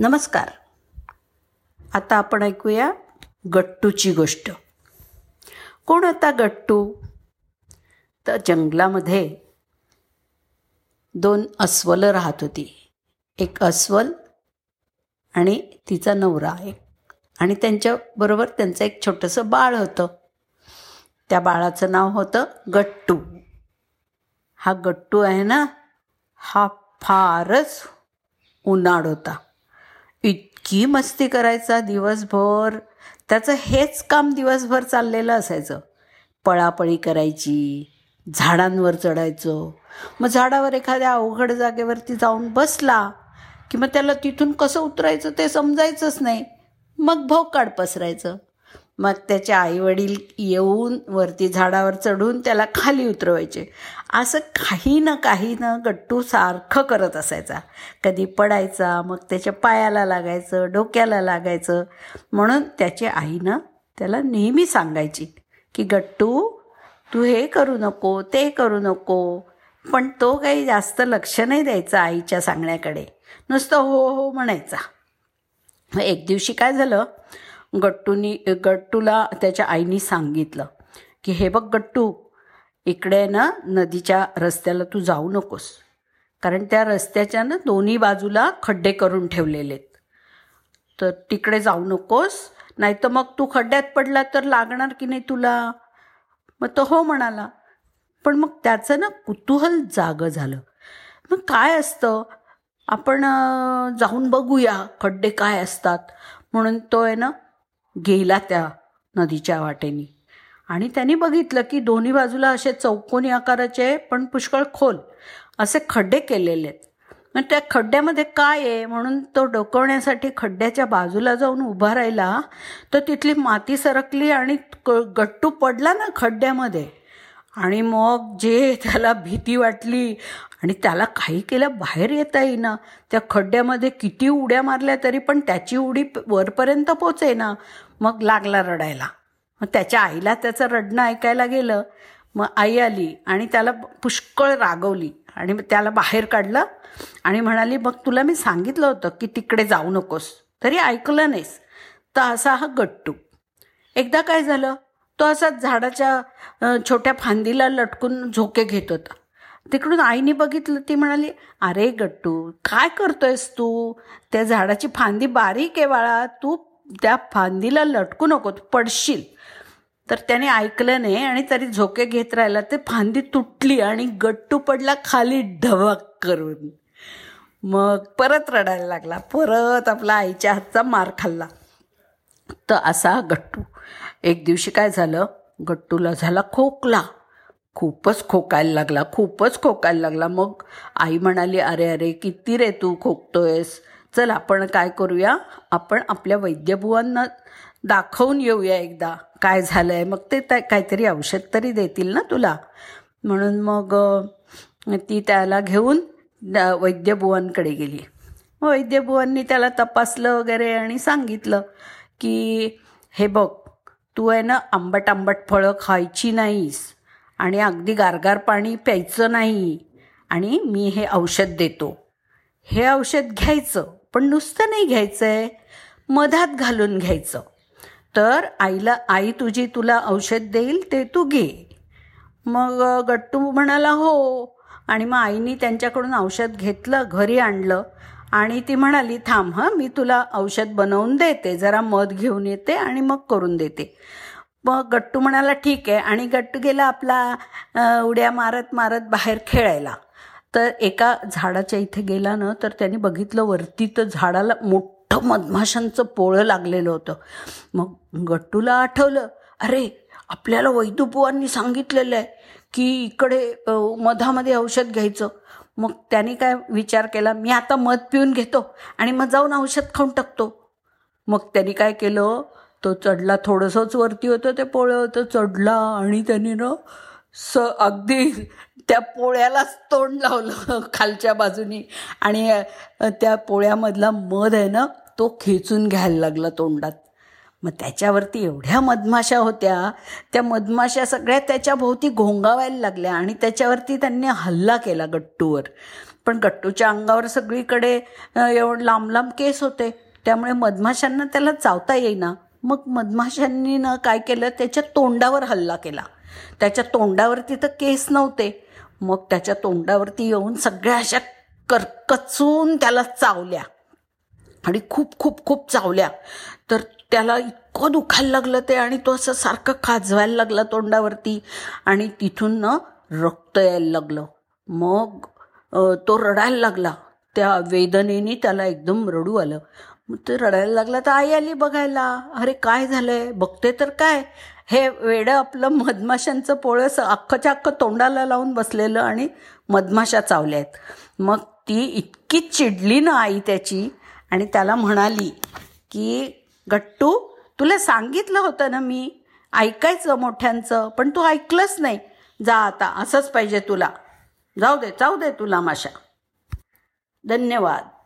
नमस्कार. आता आपण ऐकूया गट्टूची गोष्ट. कोण होता गट्टू? तर जंगलामध्ये दोन अस्वलं राहत होती. एक अस्वल आणि तिचा नवरा एक. आणि त्यांच्याबरोबर त्यांचं एक छोटंसं बाळ होतं. त्या बाळाचं नाव होतं गट्टू. हा गट्टू आहे ना हा फारच उन्हाळ होता. इतकी मस्ती करायचा दिवसभर. त्याचं हेच काम दिवसभर चाललेलं असायचं. पळापळी करायची झाडांवर चढायचं. मग झाडावर एखाद्या अवघड जागेवरती जाऊन बसला की मग त्याला तिथून कसं उतरायचं ते समजायचंच नाही. मग भोकाड पसरायचं. मग त्याचे आईवडील येऊन वरती झाडावर चढून त्याला खाली उतरवायचे. असं काही ना काही ना गट्टू सारखं करत असायचा. कधी पडायचा मग त्याच्या पायाला लागायचं डोक्याला लागायचं. म्हणून त्याची आईनं त्याला नेहमी सांगायची की गट्टू तू हे करू नको ते करू नको. पण तो काही जास्त लक्ष नाही द्यायचा आईच्या सांगण्याकडे. नुसतं हो हो म्हणायचा. एक दिवशी काय झालं? गट्टूनी गट्टूला त्याच्या आईनी सांगितलं की हे बघ गट्टू इकडे ना नदीच्या रस्त्याला तू जाऊ नकोस. कारण त्या रस्त्याच्या ना दोन्ही बाजूला खड्डे करून ठेवलेले आहेत. तर तिकडे जाऊ नकोस नाही तर मग तू खड्ड्यात पडला तर लागणार की नाही तुला? मग तो हो म्हणाला. पण मग त्याचं ना कुतूहल जागं झालं. मग काय असतं? आपण जाऊन बघूया खड्डे काय असतात. म्हणून तो आहे ना गेला त्या नदीच्या वाटेनी. आणि त्यांनी बघितलं की दोन्ही बाजूला असे चौकोनी आकाराचे पण पुष्कळ खोल असे खड्डे केलेले आहेत. मग त्या खड्ड्यामध्ये काय आहे म्हणून तो डोकवण्यासाठी खड्ड्याच्या बाजूला जाऊन उभा राहिला तर तिथली माती सरकली आणि गट्टू पडला ना खड्ड्यामध्ये. आणि मग जे त्याला भीती वाटली आणि त्याला काही केलं बाहेर येता येईना. त्या खड्ड्यामध्ये किती उड्या मारल्या तरी पण त्याची उडी वरपर्यंत पोचे ना मग लागला रडायला. मग त्याच्या आईला त्याचं रडणं ऐकायला गेलं. मग आई आली आणि त्याला पुष्कळ रागवली. आणि त्याला बाहेर काढलं आणि म्हणाली मग तुला मी सांगितलं होतं की तिकडे जाऊ नकोस. तरी ऐकलं नाहीस. तर असा हा गट्टू. एकदा काय झालं? तो असा झाडाच्या छोट्या फांदीला लटकून झोके घेत होता. तिकडून आईने बघितलं ती म्हणाली अरे गट्टू काय करतोयस तू? त्या झाडाची फांदी बारीक आहे बाळा तू त्या फांदीला लटकू नको तू पडशील. तर त्याने ऐकलं नाही आणि तरी झोके घेत राहिला. ते फांदी तुटली आणि गट्टू पडला खाली ढवक करून. मग परत रडायला लागला परत आपला आईच्या हातचा मार खाल्ला. तर असा गट्टू एक दिवशी काय झालं? गट्टूला झाला खोकला. खूपच खोकायला लागला खूपच खोकायला लागला. मग आई म्हणाली अरे अरे किती रे तू खोकतोयस? चल आपण काय करूया? आपण आपल्या वैद्यभुवांना दाखवून येऊया एकदा. काय झालं आहे मग ते काहीतरी औषध तरी देतील ना तुला? म्हणून मग ती त्याला घेऊन वैद्यभुवांकडे गेली. वैद्यभुवांनी त्याला तपासलं वगैरे आणि सांगितलं की हे बघ तू आहे ना आंबट आंबट फळं खायची नाहीस. आणि अगदी गारगार पाणी प्यायचं नाही आणि मी हे औषध देतो. हे औषध घ्यायचं पण नुसतं नाही घ्यायचं आहे मधात घालून घ्यायचं. तर आईला आई तुझी तुला औषध देईल ते तू घे. मग गट्टू म्हणाला हो. आणि मग आईनी त्यांच्याकडून औषध घेतलं घरी आणलं. आणि ती म्हणाली थांब हं मी तुला औषध बनवून देते जरा मध घेऊन येते आणि मग करून देते. मग गट्टू म्हणाला ठीक आहे. आणि गट्टू गेला आपला उड्या मारत मारत बाहेर खेळायला. तर एका झाडाच्या इथे गेला ना तर त्याने बघितलं वरती तर झाडाला मोठं मधमाशांचं पोळं लागलेलं होतं. मग गट्टूला आठवलं अरे आपल्याला वैदुपुवांनी सांगितलेलं आहे की इकडे मधामध्ये औषध घ्यायचं. मग त्याने काय विचार केला मी आता मध पिऊन घेतो आणि मग जाऊन औषध खाऊन टाकतो. मग त्यांनी काय केलं तो चढला थोडंसंच वरती होतं ते पोळं होतं चढला आणि त्यांनी ना स अगदी त्या पोळ्यालाच तोंड लावलं खालच्या बाजूनी. आणि त्या पोळ्यामधला मध आहे ना तो खेचून घ्यायला लागला तोंडात. मग त्याच्यावरती एवढ्या मधमाशा होत्या त्या मधमाशा सगळ्या त्याच्या भोवती घोंगावायला लागल्या आणि त्याच्यावरती त्यांनी हल्ला केला गट्टूवर. पण गट्टूच्या अंगावर सगळीकडे एवढं लांब लांब केस होते त्यामुळे मधमाशांना त्याला चावता येईना. मग मधमाशांनी ना काय केलं? त्याच्या तोंडावर हल्ला केला. त्याच्या तोंडावरती तर केस नव्हते. मग त्याच्या तोंडावरती येऊन सगळ्या अशा करकचून त्याला चावल्या. आणि खूप खूप खूप चावल्या. तर त्याला इतकं दुखायला लागलं ते आणि तो असं सारखं खाजवायला लागला तोंडावरती. आणि तिथून ना रक्त यायला लागलं. मग तो रडायला लागला. त्या वेदनेने त्याला एकदम रडू आलं. मग ते रडायला लागला तर आई आली बघायला. अरे काय झालंय? बघते तर काय? हे वेडं आपलं मधमाशांचं पोळं अख्खच्या अख्खं तोंडाला लावून बसलेलं आणि मधमाशा चावल्या आहेत. मग ती इतकी चिडली ना आई त्याची आणि त्याला म्हणाली की गट्टू तुला सांगितलं होतं ना मी ऐकायचं मोठ्यांचं पण तू ऐकलंच नाही. जा आता असंच पाहिजे तुला. जाऊ दे जाऊ दे तुला माशा. धन्यवाद.